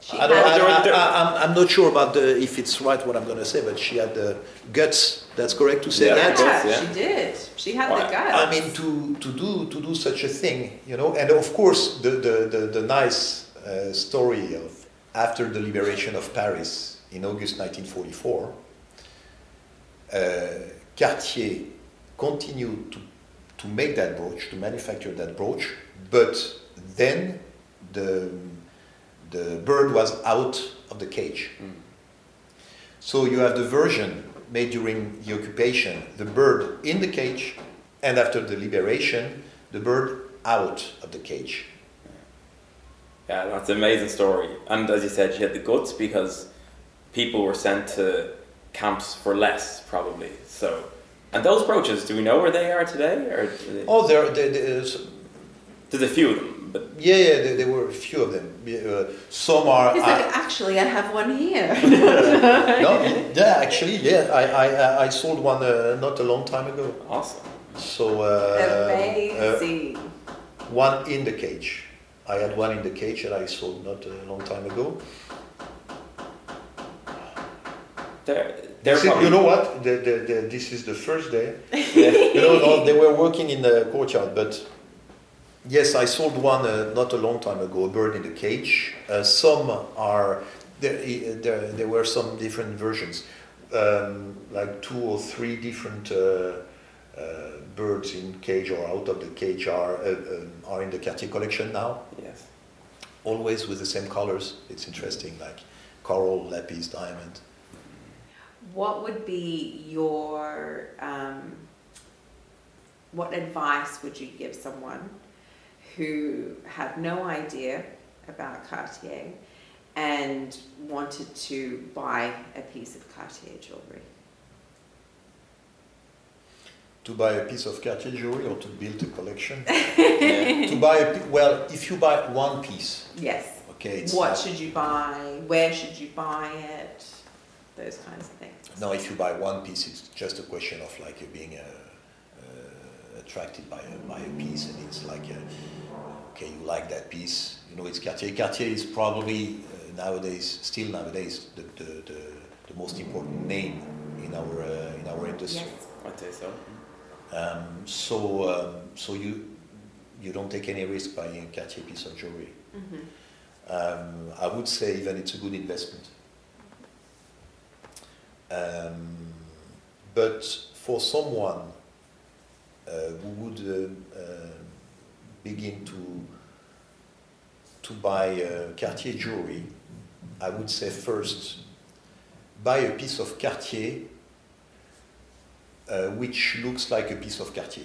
She I don't, had- I, I, I, I'm, I'm not sure about the, if it's right what I'm going to say, but she had the guts. That's correct to say Yeah. that. yeah, yeah. she did. She had Why? the guts. I mean, to, to do to do such a thing, you know, and of course the the, the, the nice uh, story of after the liberation of Paris in August 1944, uh, Cartier continued to to make that brooch, to manufacture that brooch, but then the the bird was out of the cage. So you have the version made during the occupation, the bird in the cage, and after the liberation, the bird out of the cage. Yeah, that's an amazing story. And as you said, she had the guts because people were sent to camps for less, probably. So, and those brooches, do we know where they are today, or they- Oh, there, there, there's, there's a few of them? But yeah, yeah, there, there were a few of them. Uh, some are. He's I- like, actually, I have one here. no, yeah, actually, yeah, I, I, I- I sold one uh, not a long time ago. awesome. So uh, uh, Amazing. one in the cage. I had one in the cage that I sold not a long time ago. See, probably, you know what? The, the, the, this is the first day. You know, no, they were working in the courtyard, but yes, I sold one uh, not a long time ago, a bird in the cage. Uh, some are there, there. There were some different versions, um, like two or three different uh, uh, birds in cage or out of the cage are uh, um, are in the Cartier collection now. Yes. Always with the same colors. It's interesting, like coral, lapis, diamond. What would be your um, what advice would you give someone who had no idea about Cartier and wanted to buy a piece of Cartier jewelry? To buy a piece of Cartier jewelry or to build a collection. Yeah. to buy a pi- well, if you buy one piece, Yes. okay, it's what not- should you buy? Where should you buy it? Those kinds of things. No, if you buy one piece, it's just a question of like you being uh, uh, attracted by a, by a piece, and it's like, uh okay, you like that piece, you know, it's Cartier. Cartier is probably uh, nowadays, still nowadays, the, the, the, the most important name in our uh, in our industry. Yes. I'd say so. Um, so um, so you you don't take any risk buying a Cartier piece of jewelry. hmm Um, I would say even it's a good investment. Um, but for someone uh, who would uh, uh, begin to to buy uh, Cartier jewelry, I would say first buy a piece of Cartier uh, which looks like a piece of Cartier.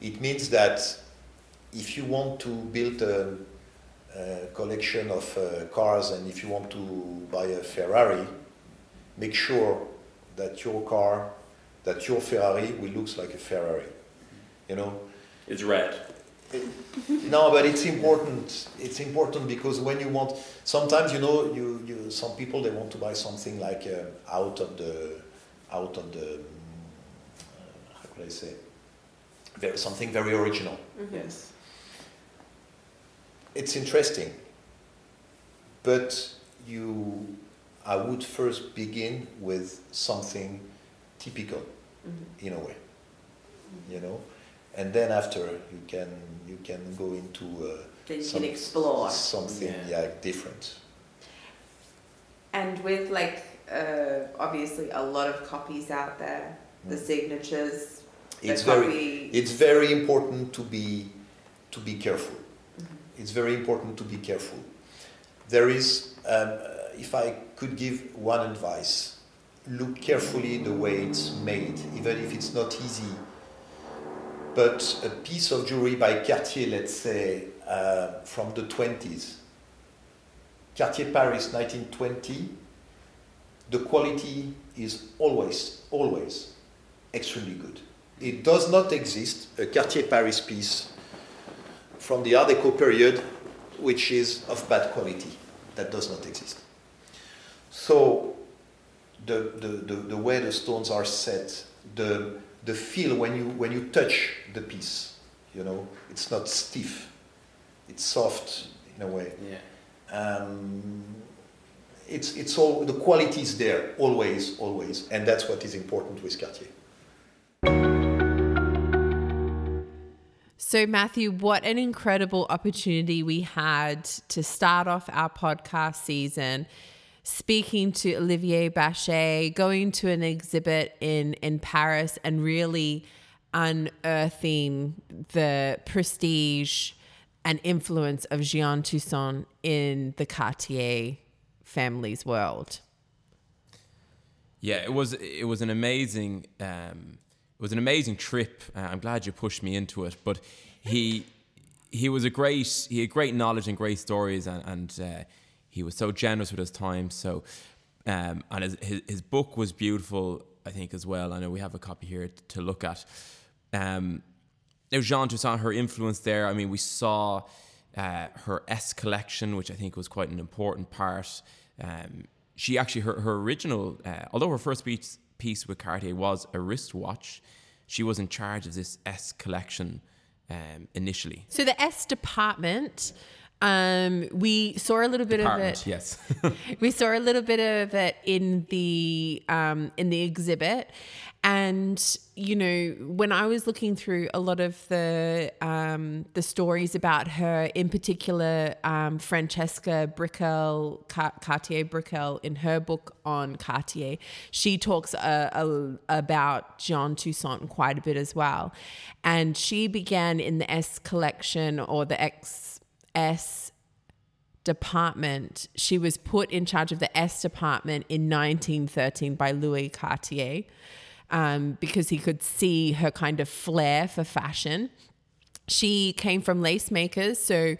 It means that if you want to build a, a collection of uh, cars and if you want to buy a Ferrari, make sure that your car, that your Ferrari will looks like a Ferrari. You know, It's red. no, but it's important. It's important because when you want, sometimes you know, you, you some people they want to buy something like uh, out of the, out of the, uh, how could I say, very, something very original. Yes. It's interesting, but you, I would first begin with something typical hmm in a way, you know, and then after you can you can go into. Uh, Then you some- can explore. something Yeah. yeah, different. And with like uh, obviously a lot of copies out there, the Mm. signatures, It's the very copy. it's very important to be to be careful. Mhm. It's very important to be careful. There is, um, uh, if I could give one advice, look carefully the way it's made, even if it's not easy. But a piece of jewelry by Cartier, let's say uh, from the 20s, Cartier Paris 1920, the quality is always, always extremely good. It does not exist a Cartier Paris piece from the Art Deco period which is of bad quality. That does not exist. So, the, the, the, the way the stones are set, the, the feel when you, when you touch the piece, you know, it's not stiff, it's soft in a way. Yeah. Um, it's, it's all, the quality is there, always, always, and that's what is important with Cartier. So, Matthew, what an incredible opportunity we had to start off our podcast season speaking to Olivier Bachet, going to an exhibit in, in Paris and really unearthing the prestige and influence of Jeanne Toussaint in the Cartier family's world. Yeah, it was it was an amazing um, it was an amazing trip. Uh, I'm glad you pushed me into it, but he he was a great he had great knowledge and great stories, and, and uh, he was so generous with his time. So, um, and his, his, his book was beautiful, I think as well. I know we have a copy here to look at. Um, now Jeanne Toussaint, her influence there. I mean, we saw uh, her S collection, which I think was quite an important part. Um, she actually her her original, uh, although her first piece piece with Cartier was a wristwatch, she was in charge of this S collection um, initially. So the S department. Um, we saw a little bit Department, of it. yes. we saw a little bit of it in the um, in the exhibit, and you know when I was looking through a lot of the um, the stories about her, in particular um, Francesca Brickell Cartier Brickell in her book on Cartier, she talks uh, a, about Jeanne Toussaint quite a bit as well, and she began in the S collection or the X S department. She was put in charge of the S department in 1913 by Louis Cartier um, because he could see her kind of flair for fashion. She came from lace makers, so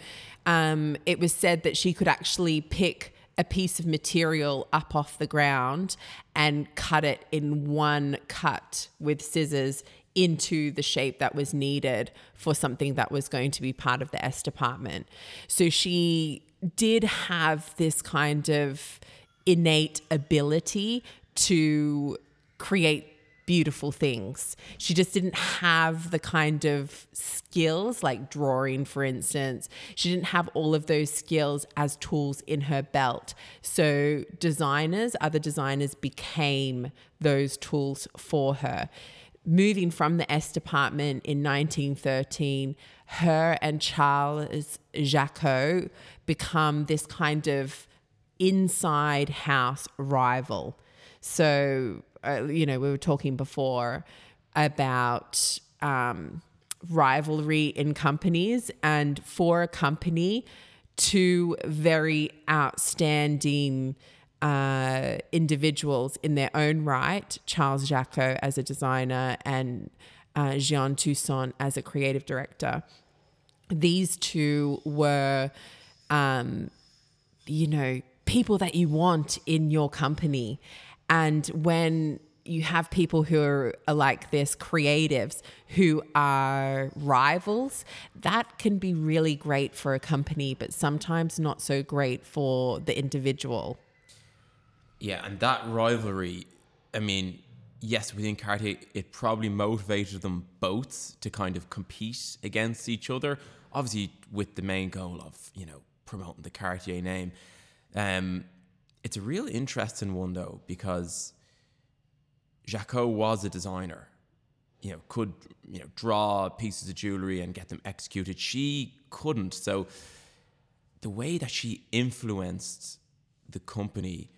um, it was said that she could actually pick a piece of material up off the ground and cut it in one cut with scissors into the shape that was needed for something that was going to be part of the S department. So she did have this kind of innate ability to create beautiful things. She just didn't have the kind of skills like drawing, for instance. She didn't have all of those skills as tools in her belt. So designers, other designers became those tools for her moving from the S department in 1913, her and Charles Jacqueau become this kind of inside house rival. So, uh, you know, we were talking before about um, rivalry in companies, and for a company, two very outstanding uh, individuals in their own right Charles Jacqueau as a designer and uh, Jeanne Toussaint as a creative director. These two were, um, you know, people that you want in your company. And when you have people who are, are, like this, creatives who are rivals, that can be really great for a company, but sometimes not so great for the individual. Yeah, and that rivalry, I mean, yes, within Cartier, it probably motivated them both to kind of compete against each other. Obviously, with the main goal of you know promoting the Cartier name. Um, it's a real interesting one though because Jacqueau was a designer. You know, could you know draw pieces of jewelry and get them executed. She couldn't. So the way that she influenced the company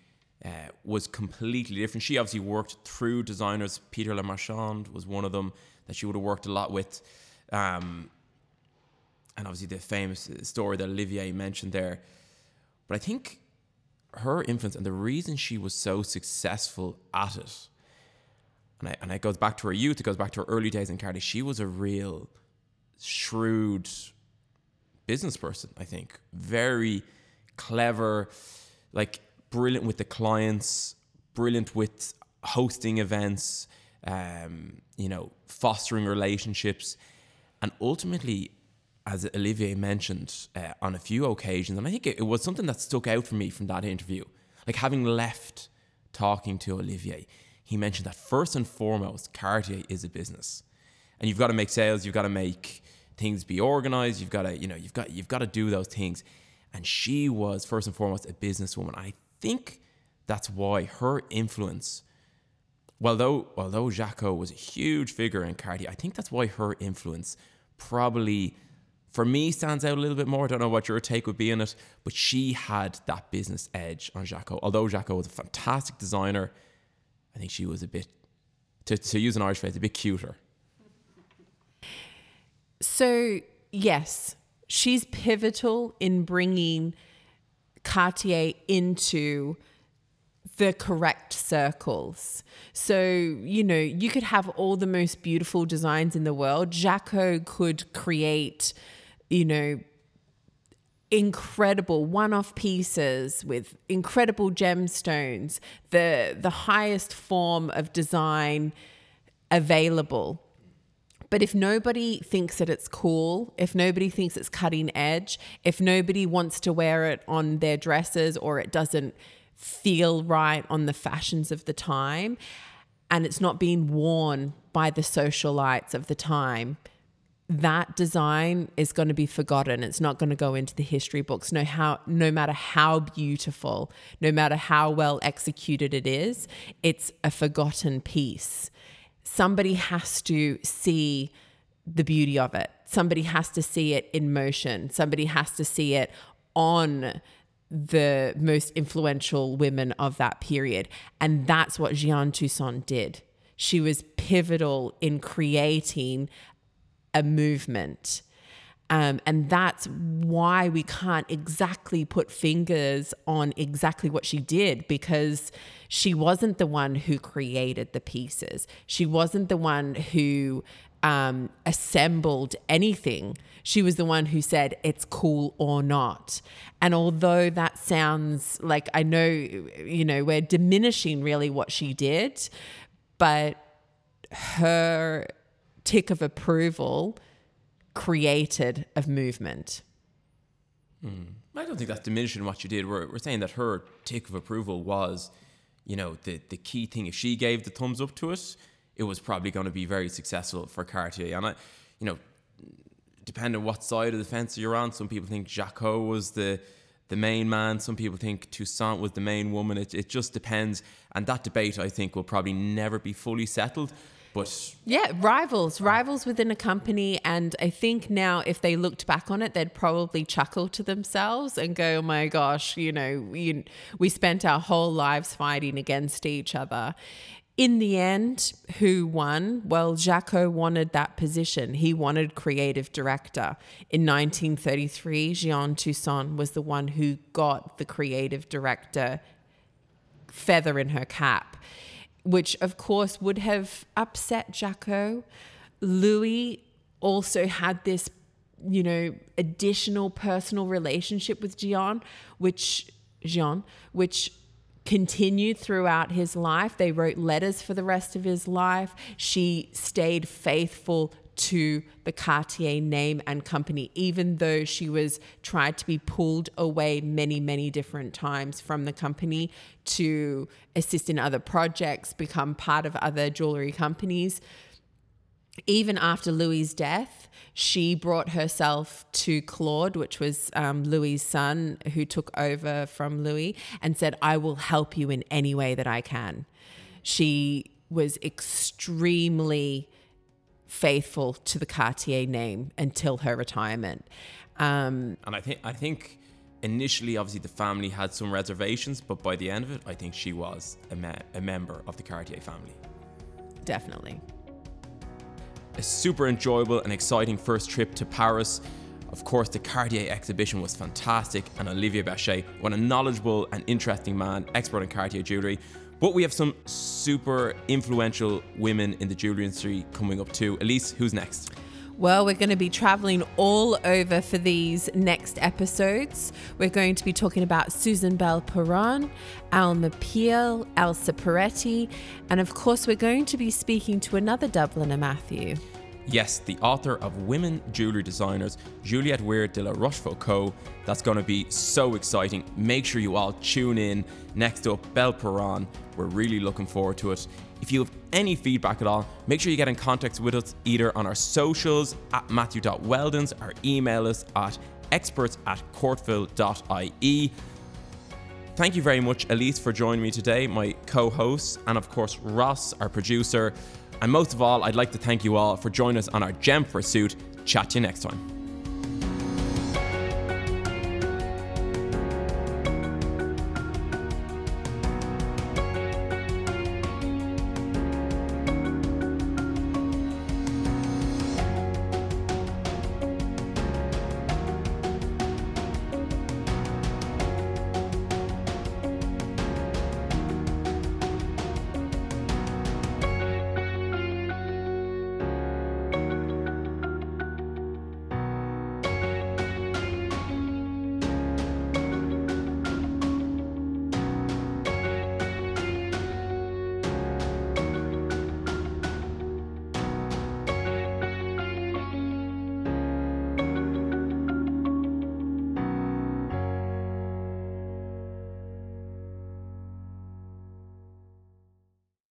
uh, was completely different. She obviously worked through designers. Peter Le Marchand was one of them that she would have worked a lot with. Um, and obviously the famous story that Olivier mentioned there. But I think her influence and the reason she was so successful at it, and, I, and it goes back to her youth, it goes back to her early days in Cardi, she was a real shrewd business person, I think. Very clever, like brilliant with the clients, brilliant with hosting events, um, you know, fostering relationships, and ultimately, as Olivier mentioned uh, on a few occasions, and I think it, it, was something that stuck out for me from that interview. Like having left talking to Olivier, he mentioned that first and foremost, Cartier is a business, and you've got to make sales, you've got to make things be organized, you've got to, you know, you've got you've got to do those things. And she was first and foremost a businesswoman. I think that's why her influence, although although Jacqueau was a huge figure in Cartier, I think that's why her influence probably for me stands out a little bit more. I don't know what your take would be in it, but she had that business edge on Jacqueau. Although Jacqueau was a fantastic designer, I think she was a bit, to, to use an Irish phrase, a bit cuter. So, yes, she's pivotal in bringing Cartier into the correct circles. So, you know, you could have all the most beautiful designs in the world. Jacqueau could create, you know, incredible one-off pieces with incredible gemstones, the the highest form of design available. But if nobody thinks that it's cool, if nobody thinks it's cutting edge, if nobody wants to wear it on their dresses or it doesn't feel right on the fashions of the time and it's not being worn by the socialites of the time, that design is going to be forgotten. It's not going to go into the history books. No how no matter how beautiful, no matter how well executed it is, it's a forgotten piece. Somebody has to see the beauty of it. Somebody has to see it in motion. Somebody has to see it on the most influential women of that period. And that's what Jeanne Toussaint did. She was pivotal in creating a movement. Um, and that's why we can't exactly put fingers on exactly what she did because she wasn't the one who created the pieces. She wasn't the one who um, assembled anything. She was the one who said it's cool or not. And although that sounds like I know, you know, we're diminishing really what she did, but her tick of approval created a movement. Mm. I don't think that's diminishing what you did. We're, we're saying that her tick of approval was, you know, the, the key thing. If she gave the thumbs up to us, it was probably going to be very successful for Cartier. And I, you know, depending on what side of the fence you're on, some people think Jacqueau was the the main man. Some people think Toussaint was the main woman. It, it just depends. And that debate, I think, will probably never be fully settled. Yeah, rivals, rivals within a company. And I think now, if they looked back on it, they'd probably chuckle to themselves and go, oh my gosh, you know, we, we spent our whole lives fighting against each other. In the end, who won? Well, Jacqueau wanted that position. He wanted creative director. In 1933, Jeanne Toussaint was the one who got the creative director feather in her cap which of course would have upset Jacqueau. Louis also had this, you know, additional personal relationship with Jeanne, which Jeanne, which continued throughout his life. They wrote letters for the rest of his life. She stayed faithful to the Cartier name and company, even though she was tried to be pulled away many, many different times from the company to assist in other projects, become part of other jewelry companies. Even after Louis' death, she brought herself to Claude, which was um, Louis' son, who took over from Louis, and said, I will help you in any way that I can. She was extremely faithful to the Cartier name until her retirement. Um, and I think I think initially, obviously, the family had some reservations, but by the end of it, I think she was a, me- a member of the Cartier family. Definitely. A super enjoyable and exciting first trip to Paris. Of course, the Cartier exhibition was fantastic, and Olivier Bachet, what a knowledgeable and interesting man, expert in Cartier jewelry, but we have some super influential women in the jewelry industry coming up too. Elise, who's next? Well, we're going to be traveling all over for these next episodes. We're going to be talking about Susan Belperron, Alma Pihl, Elsa Peretti, and of course, we're going to be speaking to another Dubliner, Matthew. Yes, the author of Women Jewelry Designers, Juliette Weir de la Rochefoucauld. That's going to be so exciting. Make sure you all tune in. Next up, Belperron. We're really looking forward to it. If you have any feedback at all, make sure you get in contact with us either on our socials at matthew.weldons or email us at experts at courtville.ie. Thank you very much, Elise, for joining me today, my co host, and of course, Ross, our producer. And most of all, I'd like to thank you all for joining us on our Gem Pursuit. Chat to you next time.